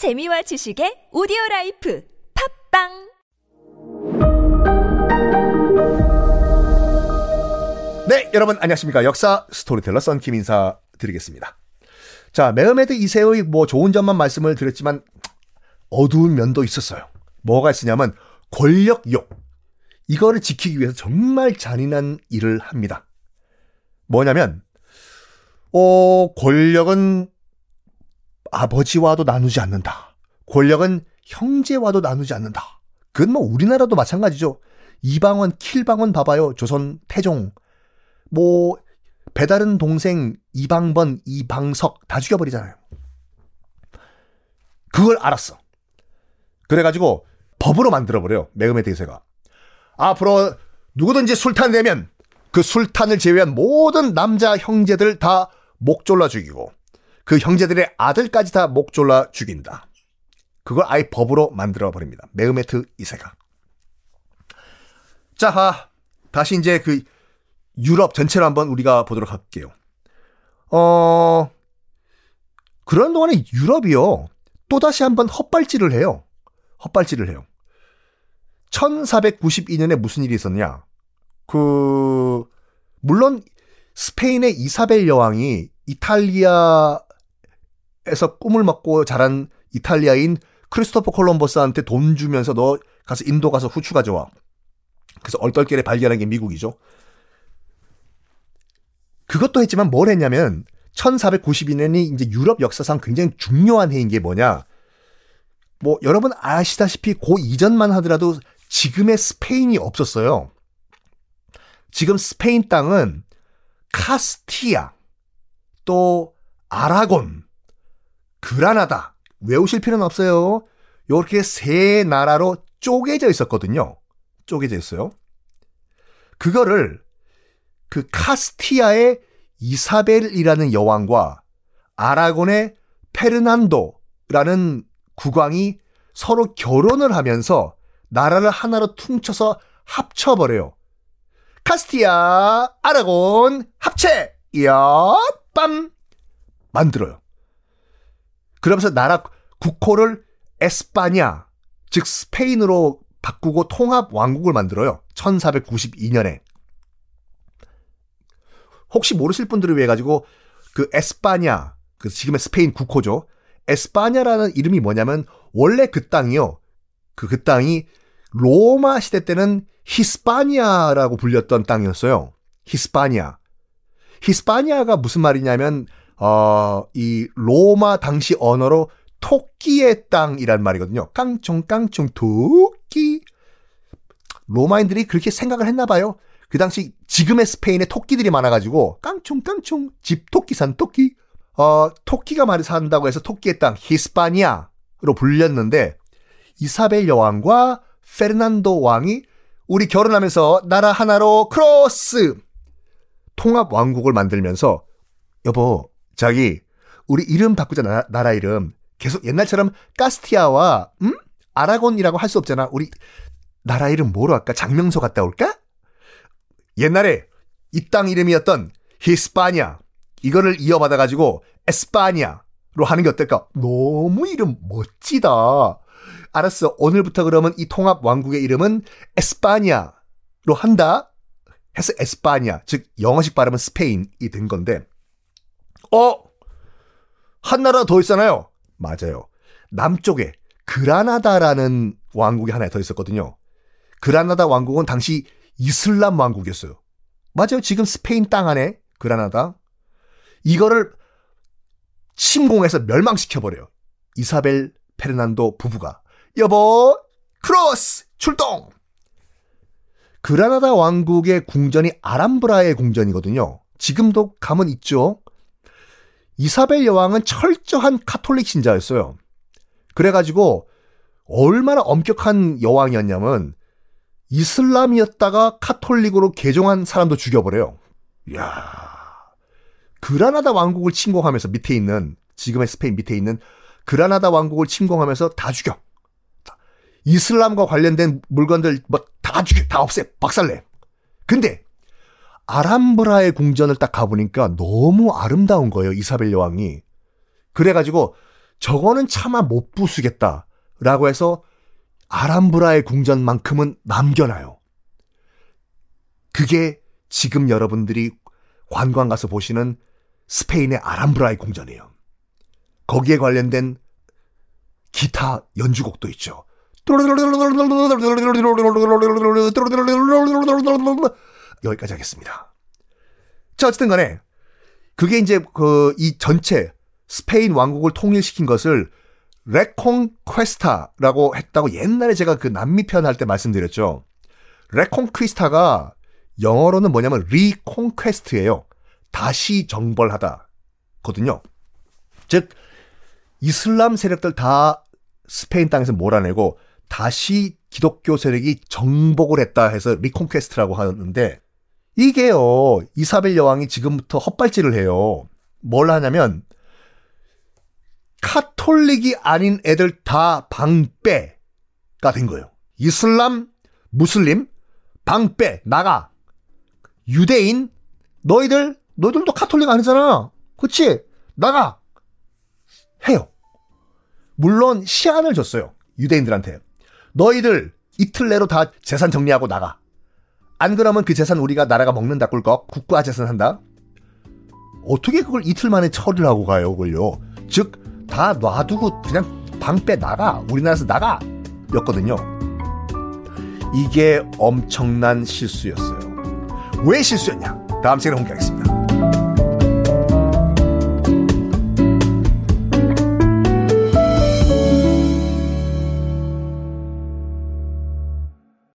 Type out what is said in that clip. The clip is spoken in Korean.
재미와 지식의 오디오 life 팟빵 네, 여러분 안녕하십니까. 역사 스토리텔러 썬킴 인사 드리겠습니다. 자, 메흐메드 2세의 뭐 좋은 점만 말씀을 드렸지만 어두운 면도 있었어요. 뭐가 있으냐면 권력욕. 이거를 지키기 위해서 정말 잔인한 일을 합니다. 뭐냐면 어, 권력은 아버지와도 나누지 않는다. 권력은 형제와도 나누지 않는다. 그건 뭐 우리나라도 마찬가지죠. 이방원, 킬방원 봐봐요. 조선 태종. 뭐 배다른 동생 이방번, 이방석 다 죽여버리잖아요. 그걸 알았어. 그래가지고 법으로 만들어버려요. 매음의 대세가. 앞으로 누구든지 술탄 되면 그 술탄을 제외한 모든 남자 형제들 다 목 졸라 죽이고 그 형제들의 아들까지 다 목 졸라 죽인다. 그걸 아예 법으로 만들어 버립니다. 메흐메트 2세가. 자, 하, 다시 이제 그 유럽 전체를 한번 우리가 보도록 할게요. 어, 그런 동안에 유럽이요. 또다시 한번 헛발질을 해요. 헛발질을 해요. 1492년에 무슨 일이 있었냐? 그, 물론 스페인의 이사벨 여왕이 이탈리아 에서 꿈을 먹고 자란 이탈리아인 크리스토퍼 콜럼버스한테 돈 주면서 너 가서 인도 가서 후추 가져와. 그래서 얼떨결에 발견한 게 미국이죠. 그것도 했지만 뭘 했냐면 1492년이 이제 유럽 역사상 굉장히 중요한 해인 게 뭐냐? 뭐 여러분 아시다시피 그 이전만 하더라도 지금의 스페인이 없었어요. 지금 스페인 땅은 카스티아, 또 아라곤, 그라나다 외우실 필요는 없어요. 이렇게 세 나라로 쪼개져 있었거든요. 쪼개져 있어요. 그거를 그 카스티아의 이사벨이라는 여왕과 아라곤의 페르난도라는 국왕이 서로 결혼을 하면서 나라를 하나로 퉁쳐서 합쳐버려요. 카스티아, 아라곤, 합체! 이야, 빰! 만들어요. 그러면서 나라 국호를 에스파냐, 즉 스페인으로 바꾸고 통합 왕국을 만들어요. 1492년에. 혹시 모르실 분들을 위해 가지고 그 에스파냐, 그 지금의 스페인 국호죠. 에스파냐라는 이름이 뭐냐면 원래 그 땅이요. 그, 그 땅이 로마 시대 때는 히스파니아라고 불렸던 땅이었어요. 히스파니아. 히스파니아가 무슨 말이냐면 어, 이 로마 당시 언어로 토끼의 땅이란 말이거든요. 깡총 깡총 토끼. 로마인들이 그렇게 생각을 했나 봐요. 그 당시 지금의 스페인에 토끼들이 많아가지고 깡총 깡총 집토끼 산 토끼. 어, 토끼가 많이 산다고 해서 토끼의 땅 히스파니아로 불렸는데 이사벨 여왕과 페르난도 왕이 우리 결혼하면서 나라 하나로 크로스 통합 왕국을 만들면서 여보 자기 우리 이름 바꾸자 나, 나라 이름 계속 옛날처럼 카스티야와 음? 아라곤이라고 할 수 없잖아. 우리 나라 이름 뭐로 할까? 장명소 갔다 올까? 옛날에 이 땅 이름이었던 히스파니아 이거를 이어받아 가지고 에스파니아로 하는 게 어떨까? 너무 이름 멋지다. 알았어. 오늘부터 그러면 이 통합 왕국의 이름은 에스파니아로 한다. 해서 에스파니아, 즉 영어식 발음은 스페인이 된 건데. 어? 한 나라 더 있잖아요. 맞아요. 남쪽에 그라나다라는 왕국이 하나 더 있었거든요. 그라나다 왕국은 당시 이슬람 왕국이었어요. 맞아요. 지금 스페인 땅 안에 그라나다. 이거를 침공해서 멸망시켜버려요. 이사벨 페르난도 부부가. 여보, 크로스! 출동! 그라나다 왕국의 궁전이 알람브라의 궁전이거든요. 지금도 가면 있죠. 이사벨 여왕은 철저한 카톨릭 신자였어요. 그래가지고 얼마나 엄격한 여왕이었냐면 이슬람이었다가 카톨릭으로 개종한 사람도 죽여버려요. 이야. 그라나다 왕국을 침공하면서 밑에 있는 지금의 스페인 밑에 있는 그라나다 왕국을 침공하면서 다 죽여. 이슬람과 관련된 물건들 뭐 다 죽여, 다 없애, 박살내. 근데 아람브라의 궁전을 딱 가보니까 너무 아름다운 거예요, 이사벨 여왕이. 그래가지고 저거는 차마 못 부수겠다. 라고 해서 아람브라의 궁전만큼은 남겨놔요. 그게 지금 여러분들이 관광 가서 보시는 스페인의 아람브라의 궁전이에요. 거기에 관련된 기타 연주곡도 있죠. 여기까지 하겠습니다. 자, 어쨌든 간에 그게 이제 그 이 전체 스페인 왕국을 통일시킨 것을 Reconquista라고 했다고 옛날에 제가 그 남미 편 할 때 말씀드렸죠. Reconquista가 영어로는 뭐냐면 reconquest예요. 다시 정벌하다거든요. 즉 이슬람 세력들 다 스페인 땅에서 몰아내고 다시 기독교 세력이 정복을 했다 해서 reconquest라고 하는데 이게요 이사벨 여왕이 지금부터 헛발질을 해요. 뭘 하냐면 카톨릭이 아닌 애들 다 방빼가 된 거예요. 이슬람, 무슬림, 방빼 나가. 유대인 너희들 너희들도 카톨릭 아니잖아. 그치? 나가. 해요. 물론 시한을 줬어요. 유대인들한테. 너희들 이틀 내로 다 재산 정리하고 나가. 안 그러면 그 재산 우리가 나라가 먹는다 꿀꺽 국가 재산 한다. 어떻게 그걸 이틀 만에 처리를 하고 가요, 그걸요. 즉, 다 놔두고 그냥 방 빼 나가. 우리나라에서 나가. 였거든요. 이게 엄청난 실수였어요. 왜 실수였냐? 다음 시간에 공개하겠습니다.